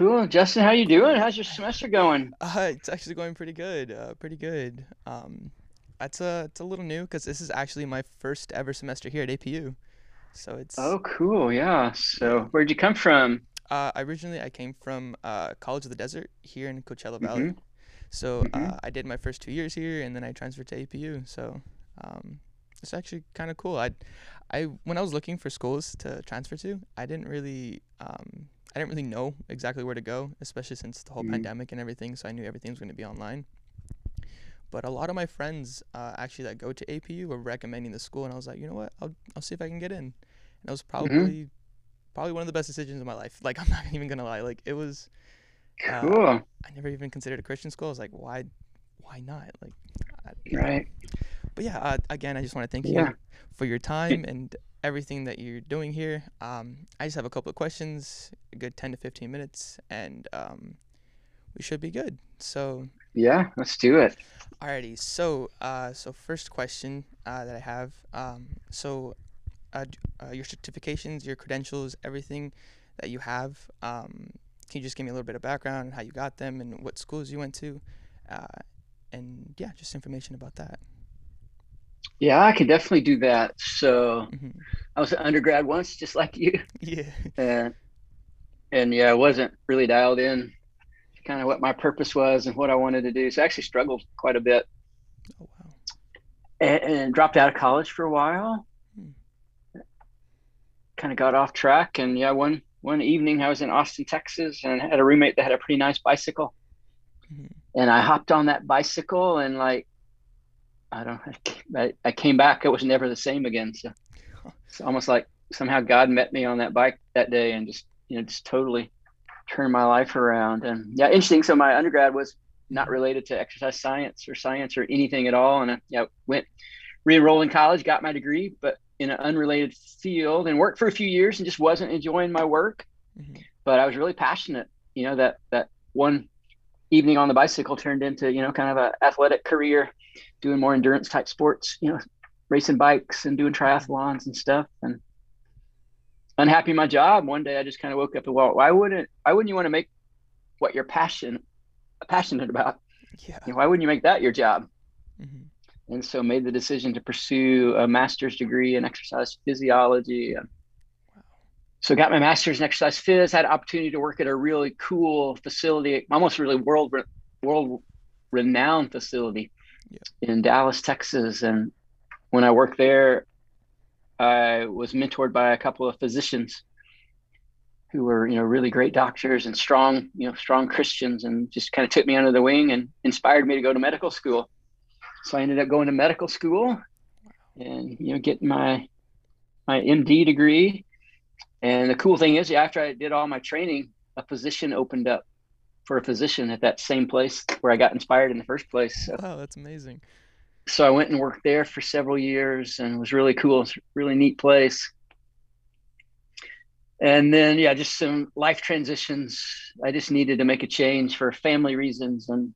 Cool, Justin. How you doing? How's your semester going? Uh, it's actually going pretty good. Uh, pretty good. Um, it's a it's a little new because this is actually my first ever semester here at APU. So it's Oh, cool. Yeah. So, where'd you come from? Uh, originally I came from uh, College of the Desert here in Coachella Mm-hmm. Valley. So Mm-hmm. uh, I did my first two years here, and then I transferred to APU. So um, it's actually kind of cool. I I when I was looking for schools to transfer to, I didn't really um, I didn't really know exactly where to go, especially since the whole Mm-hmm. pandemic and everything. So I knew everything was going to be online. But a lot of my friends uh, actually that go to APU were recommending the school, and I was like, you know what, I'll I'll see if I can get in. And it was Mm-hmm. probably probably one of the best decisions of my life. Like I'm not even gonna lie, like it was. Uh, Cool. I never even considered a Christian school. I was like, why, why not? Like, I, Right. But yeah, uh, again, I just want to thank Yeah. you for your time and everything that you're doing here. Um, I just have a couple of questions, a good 10 to 15 minutes, and um, we should be good. So, Yeah. Let's do it. alrighty. So, uh, so first question uh, that I have. Um, so, uh, uh, your certifications, your credentials, everything that you have. Um, can you just give me a little bit of background on how you got them and what schools you went to? Uh, and yeah, just information about that. Yeah, I can definitely do that. So, hmm I was an undergrad once, just like you, Yeah. and and yeah, I wasn't really dialed in to kind of what my purpose was and what I wanted to do. So, I actually struggled quite a bit Oh wow. and, and dropped out of college for a while. Hmm. Kind of got off track, and yeah, one one evening I was in Austin, Texas, and had a roommate that had a pretty nice bicycle. hmm and I hopped on that bicycle and like I don't I, I came back it was never the same again so. It's almost like somehow God met me on that bike that day and just you know just totally turned my life around. And yeah interesting so my undergrad was not related to exercise science or science or anything at all and I yeah, went re-enrolled in college got my degree but in an unrelated field and worked for a few years and just wasn't enjoying my work. Hmm but I was really passionate. You know that that one evening on the bicycle turned into you know kind of an athletic career, doing more endurance type sports. You know, racing bikes and doing triathlons and stuff. And unhappy my job. One day I just kind of woke up and well, why wouldn't why wouldn't you want to make what you're passionate passionate about? Yeah. You know, why wouldn't you make that your job? hmm And so made the decision to pursue a master's degree in exercise physiology and. So got my master's in exercise phys had an opportunity to work at a really cool facility almost really world world renowned facility Yeah. in dallas texas. And when i worked there i was mentored by a couple of physicians who were you know really great doctors and strong you know strong christians and just kind of took me under the wing and inspired me to go to medical school. So i ended up going to medical school and you know getting my my md degree and the cool thing is, after I did all my training, a position opened up for a physician at that same place where I got inspired in the first place. So, Wow, that's amazing. so I went and worked there for several years and it was really cool. It's a really neat place. And then, yeah, just some life transitions. I just needed to make a change for family reasons. And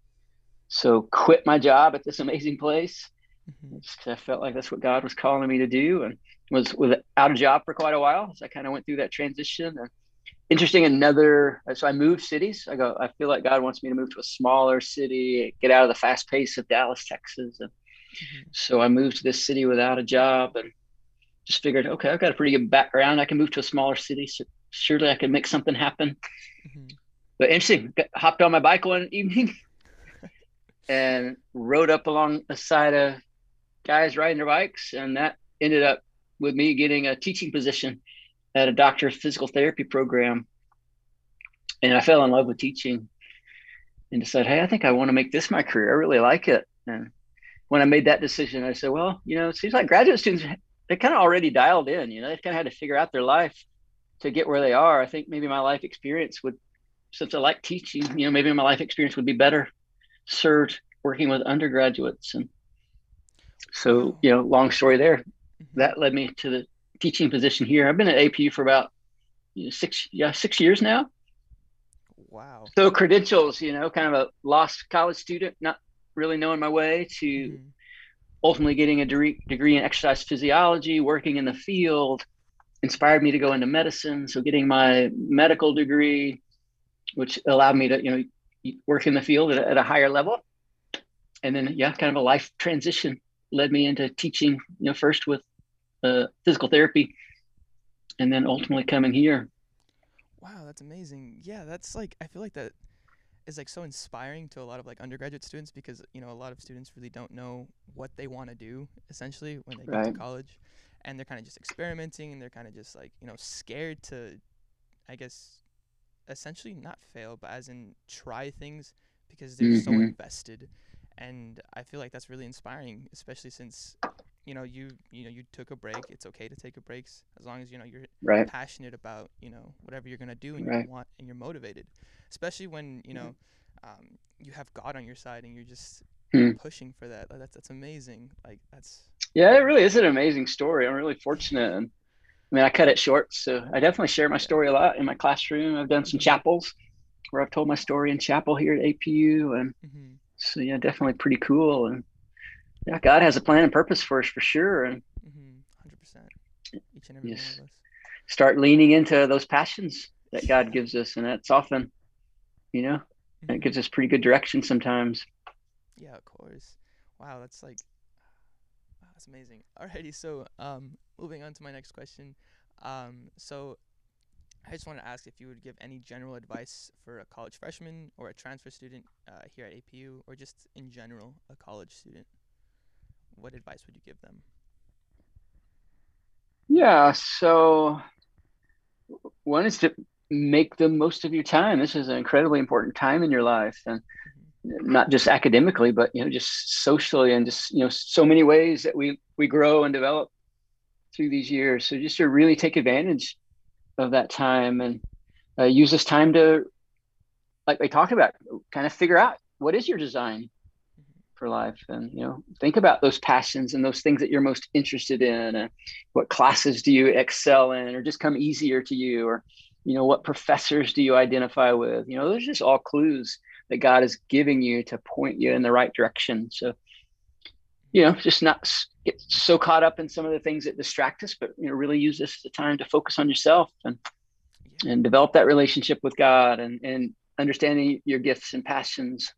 so quit my job at this amazing place. Hmm Just, I felt like that's what God was calling me to do and was without a job for quite a while. So I kind of went through that transition. And interesting, another, so I moved cities. I go, I feel like God wants me to move to a smaller city, get out of the fast pace of Dallas, Texas. And hmm so I moved to this city without a job and just figured, okay, I've got a pretty good background. I can move to a smaller city. So surely I can make something happen. hmm But interesting, got, hopped on my bike one evening and rode up along the side of guys riding their bikes. And that ended up with me getting a teaching position at a doctor of physical therapy program. And I fell in love with teaching and decided, hey, I think I want to make this my career. I really like it. And when I made that decision, I said, well, you know, it seems like graduate students, they kind of already dialed in, you know, they've kind of had to figure out their life to get where they are. I think maybe my life experience would, since I like teaching, you know, maybe my life experience would be better served working with undergraduates. And so, you know, long story there, hmm that led me to the teaching position here. I've been at APU for about you know, six, yeah, six years now. Wow. So credentials, you know, kind of a lost college student, not really knowing my way to hmm ultimately getting a degree, degree in exercise physiology, working in the field, inspired me to go into medicine. So getting my medical degree, which allowed me to, you know, work in the field at, at a higher level. And then, yeah, kind of a life transition led me into teaching, you know, first with uh, physical therapy and then ultimately coming here. Wow, that's amazing. Yeah, that's like, I feel like that is like so inspiring to a lot of like undergraduate students because, you know, a lot of students really don't know what they want to do essentially when they right. to college and they're kind of just experimenting and they're kind of just like, you know, scared to, I guess, essentially not fail, but as in try things because they're mm-hmm. so invested. And I feel like that's really inspiring, especially since you know you you know you took a break. It's okay to take a breaks as long as you know you're right. passionate about you know whatever you're gonna do and right. you want and you're motivated. Especially when you know um, you have God on your side and you're just hmm. pushing for that. Like, that's that's amazing. Like that's yeah, it really is an amazing story. I'm really fortunate and I mean, I cut it short, so I definitely share my story a lot in my classroom. I've done some chapels where I've told my story in chapel here at APU, and mm-hmm. So yeah, definitely pretty cool. And yeah, God has a plan and purpose for us for sure, and 100 mm-hmm. percent each and every one of us. Start leaning into those passions that God gives us, and that's often, you know, mm-hmm. it gives us pretty good direction sometimes. Yeah, of course. Wow, that's like that's amazing. Alrighty, so um, moving on to my next question. Um, so I just want to ask if you would give any general advice for a college freshman or a transfer student uh, here at APU, or just in general a college student. What advice would you give them? Yeah, so one is to make the most of your time. This is an incredibly important time in your life, and not just academically, but you know, just socially and just you know, so many ways that we we grow and develop through these years. So just to really take advantage of that time and uh, use this time to, like we talked about, kind of figure out what is your design for life, and you know, think about those passions and those things that you're most interested in, and what classes do you excel in, or just come easier to you, or you know, what professors do you identify with? You know, those are just all clues that God is giving you to point you in the right direction. So, you know, just not get so caught up in some of the things that distract us, but you know, really use this as a time to focus on yourself and yeah. and develop that relationship with God and and understanding your gifts and passions.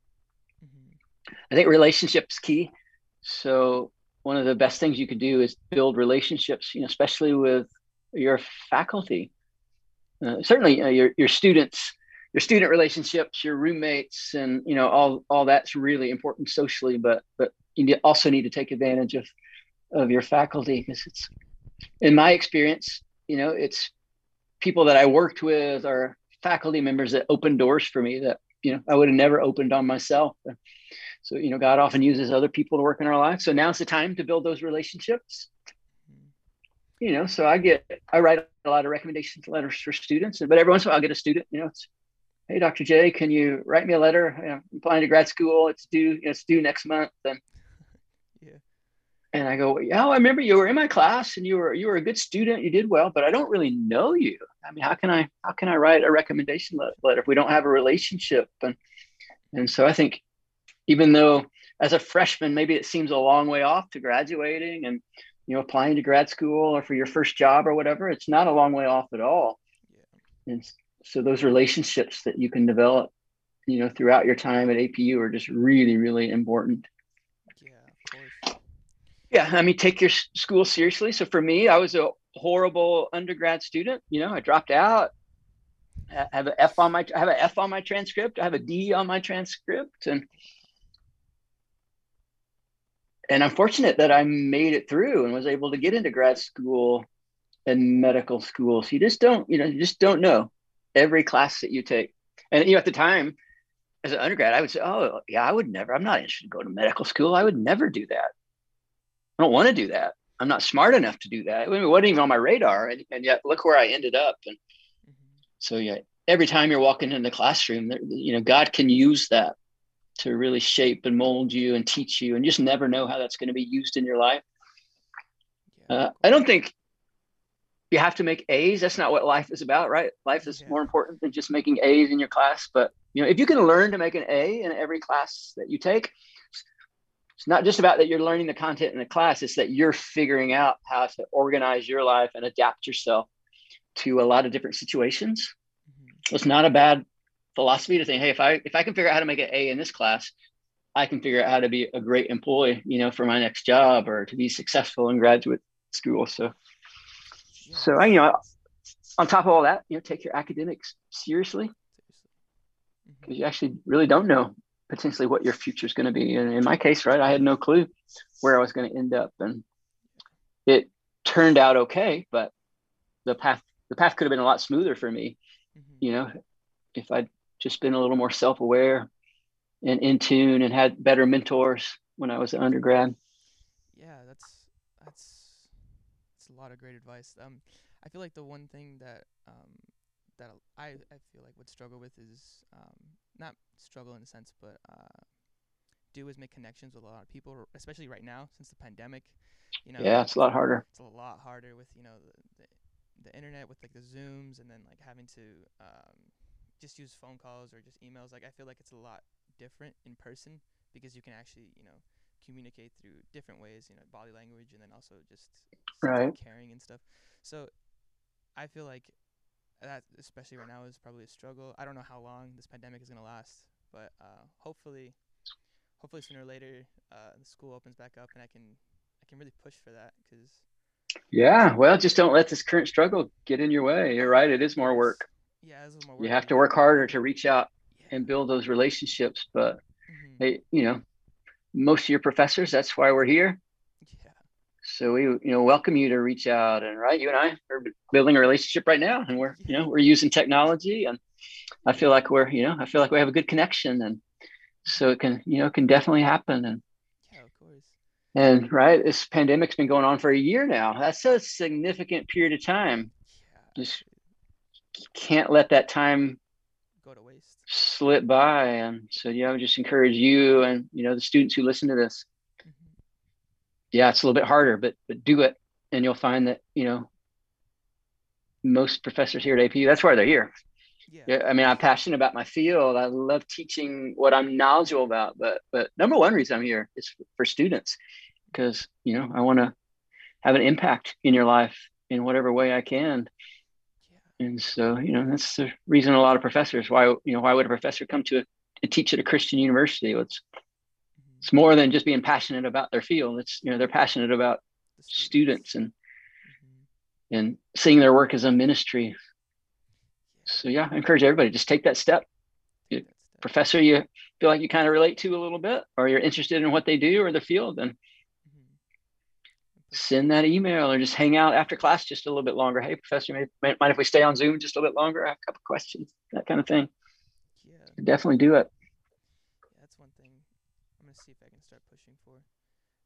Mm-hmm. I think relationships key. So one of the best things you could do is build relationships, you know, especially with your faculty. Uh, certainly, your your students your student relationships, your roommates, and you know all all that's really important socially. But but you also need to take advantage of of your faculty because it's in my experience, you know, it's people that I worked with or faculty members that opened doors for me that you know I would have never opened on myself. So you know, God often uses other people to work in our lives. So now's the time to build those relationships. You know, so I get I write a lot of recommendation letters for students, but every once in a while I'll get a student. You know, it's hey, Dr. J, can you write me a letter? You know, I'm applying to grad school. It's due, you know, it's due next month. And. And I go, yeah, I remember you were in my class and you were you were a good student. You did well, but I don't really know you. I mean, how can I how can I write a recommendation letter if we don't have a relationship? And and so I think even though as a freshman, maybe it seems a long way off to graduating and you know applying to grad school or for your first job or whatever, it's not a long way off at all. Yeah. And so those relationships that you can develop you know throughout your time at apu are just really really important yeah i mean take your school seriously so for me i was a horrible undergrad student you know i dropped out I have an F on my I have an F on my transcript. I have a D on my transcript, and and I'm fortunate that I made it through and was able to get into grad school and medical school. So you just don't, you know, you just don't know every class that you take. And you know, at the time, as an undergrad, I would say, "Oh, yeah, I would never. I'm not interested in going to medical school. I would never do that. I don't want to do that. I'm not smart enough to do that. It wasn't even on my radar. And, and yet, look where I ended up. And mm-hmm. so, yeah, every time you're walking in the classroom, you know, God can use that to really shape and mold you and teach you, and you just never know how that's going to be used in your life. Uh, I don't think you have to make A's. That's not what life is about, right? Life is yeah. more important than just making A's in your class. But you know, if you can learn to make an A in every class that you take, it's not just about that you're learning the content in the class. It's that you're figuring out how to organize your life and adapt yourself to a lot of different situations. Mm-hmm. It's not a bad philosophy to think, hey, if I if I can figure out how to make an A in this class, I can figure out how to be a great employee, you know, for my next job or to be successful in graduate school. So, yeah. so I, you know, on top of all that, you know, take your academics seriously because mm-hmm. you actually really don't know potentially what your future is going to be. And in my case, right, I had no clue where I was going to end up, and it turned out okay. But the path the path could have been a lot smoother for me, mm-hmm. you know, if I'd just been a little more self aware and in tune and had better mentors when I was an undergrad. Yeah, that's that's that's a lot of great advice. Um, I feel like the one thing that um that I I feel like would struggle with is um not struggle in a sense, but uh do is make connections with a lot of people, especially right now since the pandemic. You know, yeah, it's a lot harder. It's a lot harder with you know the, the, the internet with like the zooms and then like having to um, just use phone calls or just emails. Like I feel like it's a lot different in person because you can actually you know communicate through different ways. You know, body language and then also just right caring and stuff. So I feel like that especially right now is probably a struggle. I don't know how long this pandemic is gonna last, but uh, hopefully, hopefully sooner or later, uh, the school opens back up and I can I can really push for that because. Yeah, well, just don't let this current struggle get in your way. You're right; it is more work. Yeah, more work. You have to work harder to reach out yeah. and build those relationships. But mm-hmm. they, you know, most of your professors. That's why we're here. So we, you know, welcome you to reach out and right. You and I are building a relationship right now, and we're, you know, we're using technology, and I feel like we're, you know, I feel like we have a good connection, and so it can, you know, can definitely happen. And yeah, of course. And right, this pandemic's been going on for a year now. That's a significant period of time. Yeah. Just can't let that time go to waste, slip by. And so, yeah, I would just encourage you and you know the students who listen to this yeah, it's a little bit harder, but but do it, and you'll find that you know most professors here at APU. That's why they're here. Yeah. yeah. I mean, I'm passionate about my field. I love teaching what I'm knowledgeable about. But but number one reason I'm here is for students, because you know I want to have an impact in your life in whatever way I can. Yeah. And so you know that's the reason a lot of professors why you know why would a professor come to, a, to teach at a Christian university? It's it's more than just being passionate about their field. It's you know they're passionate about students and mm-hmm. and seeing their work as a ministry. So yeah, I encourage everybody just take that step. You, professor, you feel like you kind of relate to a little bit, or you're interested in what they do or the field, then mm-hmm. send that email or just hang out after class just a little bit longer. Hey, professor, may, mind if we stay on Zoom just a little bit longer? I have a couple questions, that kind of thing. Yeah, definitely do it.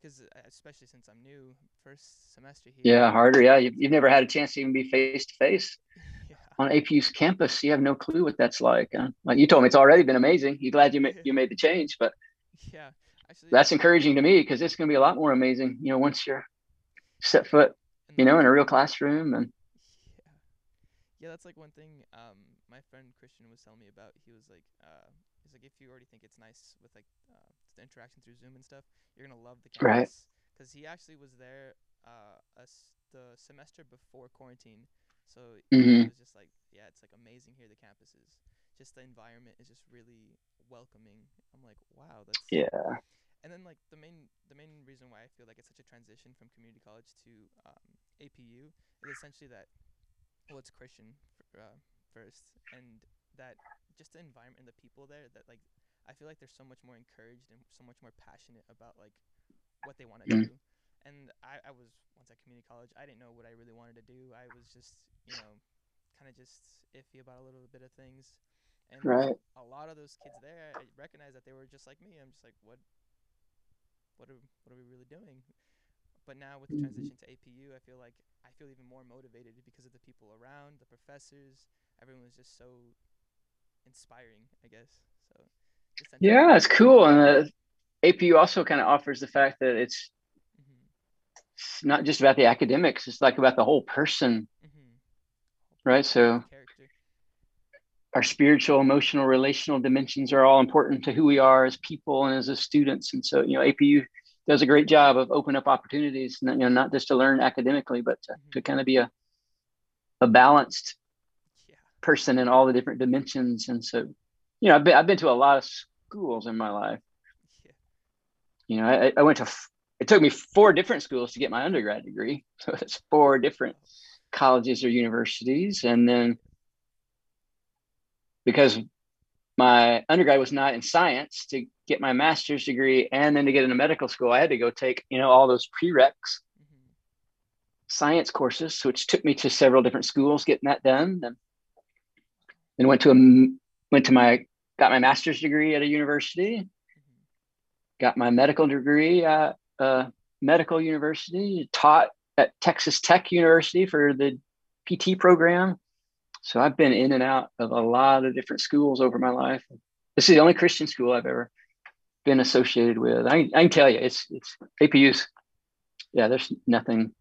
Because uh, especially since I'm new, first semester here. Yeah, harder. Yeah, you've, you've never had a chance to even be face to face on APU's campus. You have no clue what that's like. Huh? Like you told me, it's already been amazing. You're glad you made you made the change, but yeah, actually, that's encouraging to me because it's going to be a lot more amazing. You know, once you're set foot, you know, in a real classroom and. Yeah, yeah, that's like one thing. Um, my friend Christian was telling me about. He was like, uh, he's like, if you already think it's nice with like uh, the interaction through Zoom and stuff, you're gonna love the campus. Right. Because he actually was there uh, s- the semester before quarantine, so mm-hmm. it was just like, yeah, it's like amazing here. The campus is just the environment is just really welcoming. I'm like, wow, that's yeah. And then like the main the main reason why I feel like it's such a transition from community college to um, APU is essentially that well, it's Christian uh, first, and that just the environment and the people there that like I feel like they're so much more encouraged and so much more passionate about like what they want to mm. do. And I, I was once at community college, I didn't know what I really wanted to do. I was just, you know, kind of just iffy about a little bit of things. And right. a lot of those kids there, I recognized that they were just like me. I'm just like, what, what are, what are we really doing? But now with the mm-hmm. transition to APU, I feel like I feel even more motivated because of the people around, the professors. Everyone was just so inspiring, I guess. So yeah, it's cool. And the APU also kind of offers the fact that it's, mm-hmm. it's not just about the academics, it's like about the whole person. Mm-hmm. Right. So Character. our spiritual, emotional, relational dimensions are all important to who we are as people and as a students. And so, you know, APU does a great job of opening up opportunities, you know, not just to learn academically, but to, mm-hmm. to kind of be a, a balanced. Person in all the different dimensions. And so you know, I've been I've been to a lot of schools in my life. Yeah. You know, I, I went to it took me four different schools to get my undergrad degree. So it's four different colleges or universities. And then because my undergrad was not in science to get my master's degree and then to get into medical school, I had to go take, you know, all those prereqs mm-hmm. science courses, which took me to several different schools getting that done. And then went to a went to my got my master's degree at a university, got my medical degree at a medical university, taught at Texas Tech University for the PT program. So I've been in and out of a lot of different schools over my life. This is the only Christian school I've ever been associated with. I, I can tell you, it's it's APU's. Yeah, there's nothing,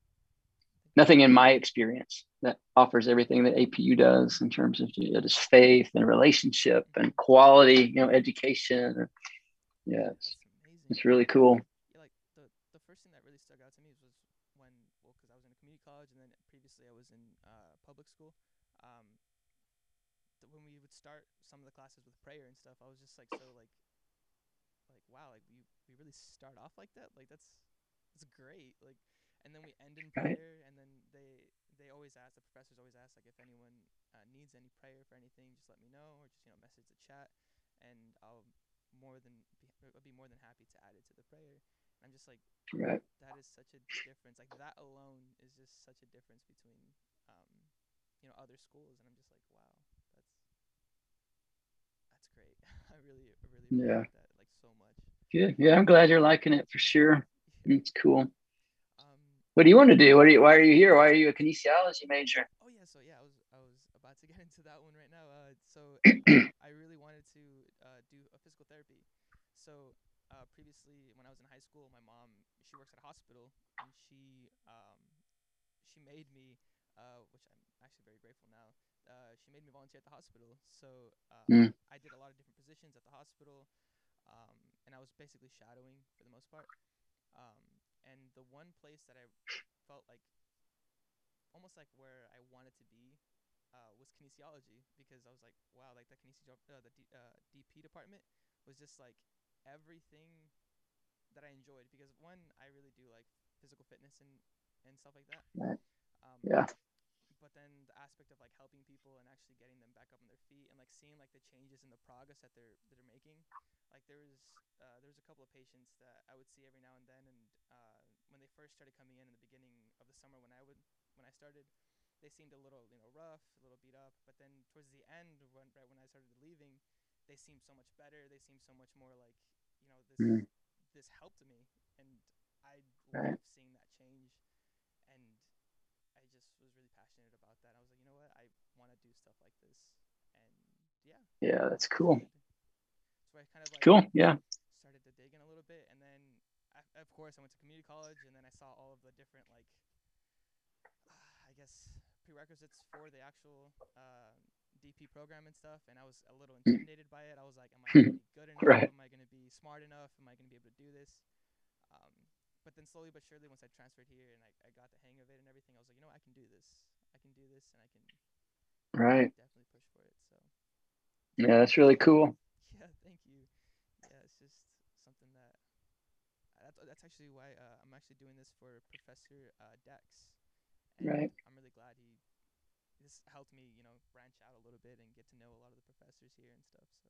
nothing in my experience that offers everything that APU does in terms of know, just faith and relationship and quality, you know, education. Yeah, it's, it's really cool. like the first thing that really stuck out to me was when, well, because i was in a community college and then previously i was in uh, public school, um, when we would start some of the classes with prayer and stuff, I was just like so like like wow, like we we really start off like that? Like that's that's great. Like and then we end in prayer and then they they always ask the professors always ask like if anyone uh, needs any prayer for anything, just let me know or just you know message the chat and I'll more than be, I'll be more than happy to add it to the prayer. And I'm just like right. that is such a difference. Like that alone is just such a difference between um you know other schools and I'm just like wow I really, I really yeah. like that like so much. Good. Yeah, I'm glad you're liking it for sure. It's cool. What do you want to do? What are you? Why are you here? Why are you a kinesiology major? Oh yeah, so yeah, I was I was about to get into that one right now. Uh, so I really wanted to uh, do a physical therapy. So uh, previously, when I was in high school, my mom she works at a hospital, and she um, she made me, uh, which I'm actually very grateful now uh, she made me volunteer at the hospital. So uh, mm. I did a lot of different positions at the hospital, um, and I was basically shadowing for the most part. Um, and the one place that I felt like almost like where I wanted to be uh, was kinesiology because I was like, wow, like the kinesiology, uh, the D, uh, DP department was just like everything that I enjoyed because one, I really do like physical fitness and and stuff like that. Um, yeah but then the aspect of like helping people and actually getting them back up on their feet and like seeing like the changes in the progress that they're that they're making. Like there was uh, there was a couple of patients that I would see every now and then and uh, when they first started coming in in the beginning of the summer when I would when I started they seemed a little you know rough a little beat up. But then towards the end when right when I started leaving they seemed so much better. They seemed so much more like you know this mm. this helped me and I love seeing that change Yeah, that's cool. So I kind of like cool. Yeah. Started to dig in a little bit, and then I, of course I went to community college, and then I saw all of the different like, I guess prerequisites for the actual uh, DP program and stuff, and I was a little intimidated by it. I was like, Am I going to be good enough? right. Am I going to be smart enough? Am I going to be able to do this? Um, but then slowly but surely, once I transferred here and I, I got the hang of it and everything, I was like, you know, I can do this. I can do this, and I can right definitely push for it. So yeah, that's really cool. Yeah, thank you. Yeah, it's just something that that's, that's actually why uh, I'm actually doing this for Professor uh, Dex. And right. I'm really glad he this helped me, you know, branch out a little bit and get to know a lot of the professors here and stuff. So.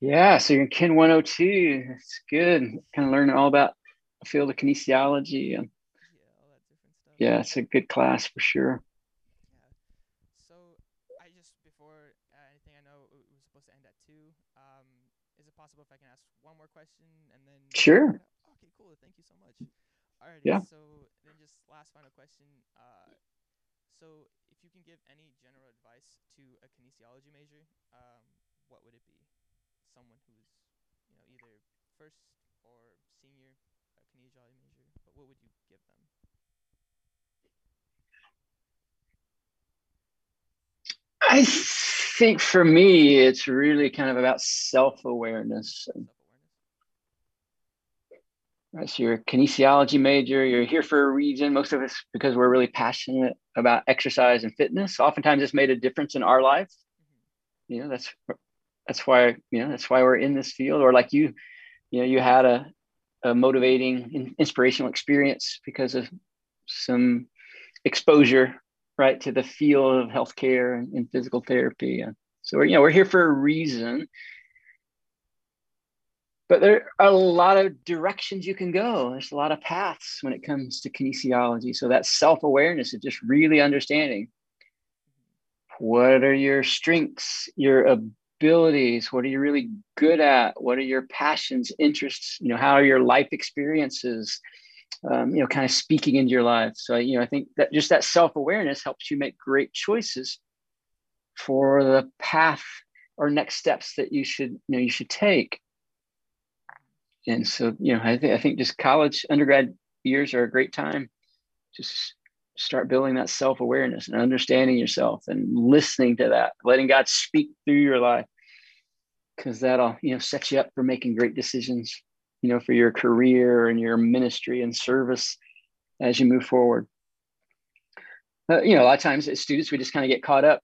Yeah, so you're in Kin 102. That's good. Kind of learning all about the field of kinesiology and yeah, all that different stuff. Yeah, it's a good class for sure. Yeah. So I just before anything, I know it was supposed to end at two. Um, is it possible if I can ask one more question and then? Sure. Okay, cool. Thank you so much. All right. Yeah. So then, just last final question. Uh, so if you can give any general advice to a kinesiology major, um, what would it be? Someone who's, you know, either first or senior a kinesiology major, but what would you give them? I think for me, it's really kind of about self awareness. Right, so you're a kinesiology major, you're here for a reason, most of us because we're really passionate about exercise and fitness. Oftentimes it's made a difference in our. Mm-hmm. You know, that's that's why you know that's why we're in this field or like you you know you had a, a motivating inspirational experience because of some exposure right to the field of healthcare and, and physical therapy. And so we're you know we're here for a reason. But there are a lot of directions you can go. There's a lot of paths when it comes to kinesiology. So that self-awareness is just really understanding what are your strengths your abilities what are you really good at what are your passions interests you know how are your life experiences um, you know kind of speaking into your life. So you know i think that just that self-awareness helps you make great choices for the path or next steps that you should you know you should take. And so you know i think i think just college undergrad years are a great time just start building that self-awareness and understanding yourself and listening to that letting god speak through your life. Because that'll you know set you up for making great decisions you know for your career and your ministry and service as you move forward. Uh, you know a lot of times as students we just kind of get caught up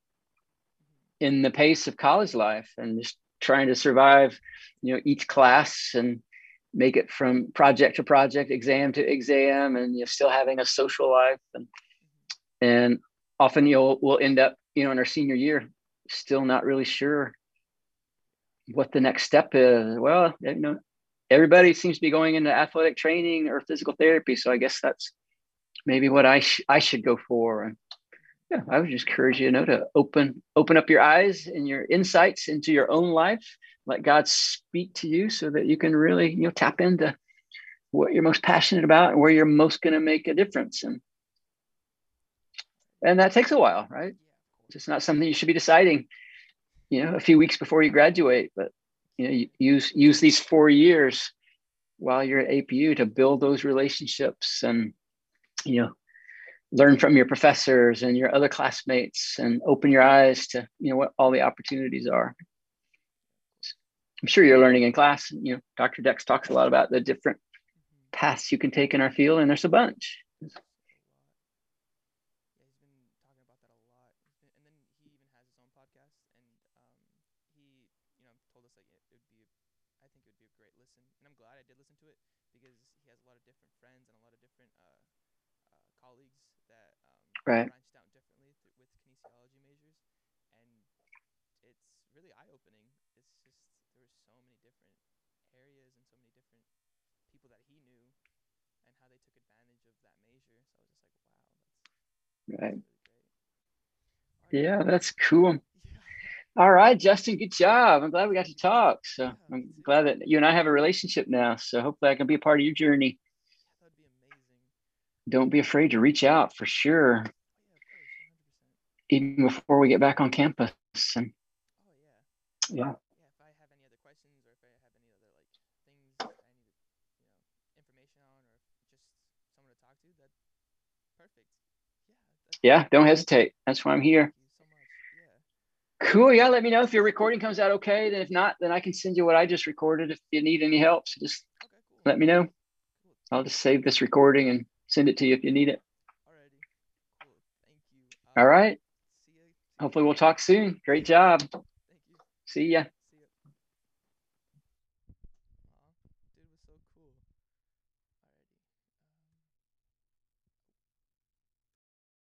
in the pace of college life and just trying to survive you know each class and make it from project to project exam to exam and you're still having a social life. And and often you'll we'll end up you know in our senior year still not really sure what the next step is. Well you know everybody seems to be going into athletic training or physical therapy so i guess that's maybe what i sh- i should go for. And yeah i would just encourage you, you know to open open up your eyes and your insights into your own life. Let god speak to you so that you can really you know tap into what you're most passionate about and where you're most going to make a difference. And and that takes a while right? It's not something you should be deciding you know a few weeks before you graduate but you know use use these four years while you're at apu to build those relationships and you know learn from your professors and your other classmates and open your eyes to you know what all the opportunities are. I'm sure you're learning in class you know dr dex talks a lot about the different paths you can take in our field and there's a bunch right. branched out differently with kinesiology majors, and it's really eye opening. It's just there were so many different areas and so many different people that he knew and how they took advantage of that major. So I was just like, wow, that's right. That's really yeah, that's cool. All right, Justin, good job. I'm glad we got to talk. So I'm glad that you and I have a relationship now. So hopefully I can be a part of your journey. That'd be amazing. Don't be afraid to reach out for sure even before we get back on campus. And oh yeah. Yeah. Yeah. If I have any other questions or if I have any other like things I need, you know, information on or just someone to talk to, that perfect. Yeah. Yeah. Don't hesitate. That's why I'm here. Cool. Yeah. Let me know if your recording comes out okay. Then if not, then I can send you what I just recorded. If you need any help, so just okay, cool. let me know. I'll just save this recording and send it to you if you need it. Alrighty. Cool. Thank you. All right hopefully we'll talk soon. Great job. See ya.